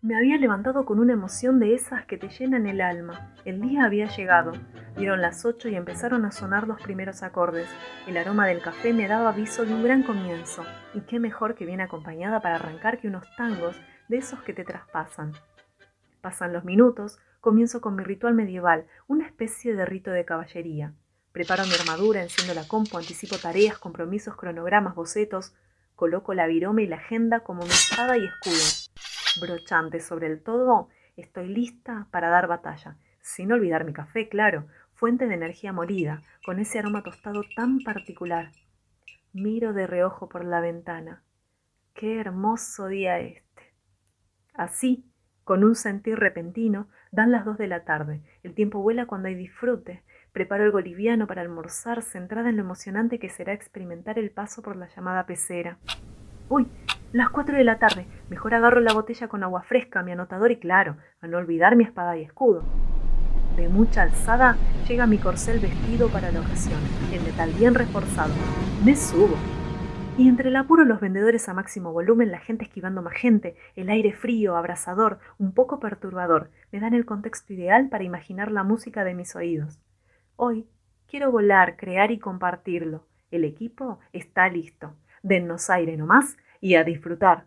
Me había levantado con una emoción de esas que te llenan el alma. El día había llegado. Dieron las ocho y empezaron a sonar los primeros acordes. El aroma del café me daba aviso de un gran comienzo. Y qué mejor que viene acompañada para arrancar que unos tangos de esos que te traspasan. Pasan los minutos, comienzo con mi ritual medieval, una especie de rito de caballería. Preparo mi armadura, enciendo la compu, anticipo tareas, compromisos, cronogramas, bocetos, coloco la virome y la agenda como mi espada y escudo brochante sobre el todo, estoy lista para dar batalla, sin olvidar mi café, claro, fuente de energía molida, con ese aroma tostado tan particular. Miro de reojo por la ventana. Qué hermoso día este. Así, con un sentir repentino, dan las dos de la tarde. El tiempo vuela cuando hay disfrute. Preparo el boliviano para almorzar, centrada en lo emocionante que será experimentar el paso por la llamada pecera. Uy, las cuatro de la tarde. Mejor agarro la botella con agua fresca, mi anotador y claro, a no olvidar mi espada y escudo. De mucha alzada llega mi corcel vestido para la ocasión, en metal bien reforzado. Me subo. Y entre el apuro los vendedores a máximo volumen, la gente esquivando más gente, el aire frío, abrasador, un poco perturbador, me dan el contexto ideal para imaginar la música de mis oídos. Hoy quiero volar, crear y compartirlo. El equipo está listo. Dennos aire nomás y a disfrutar.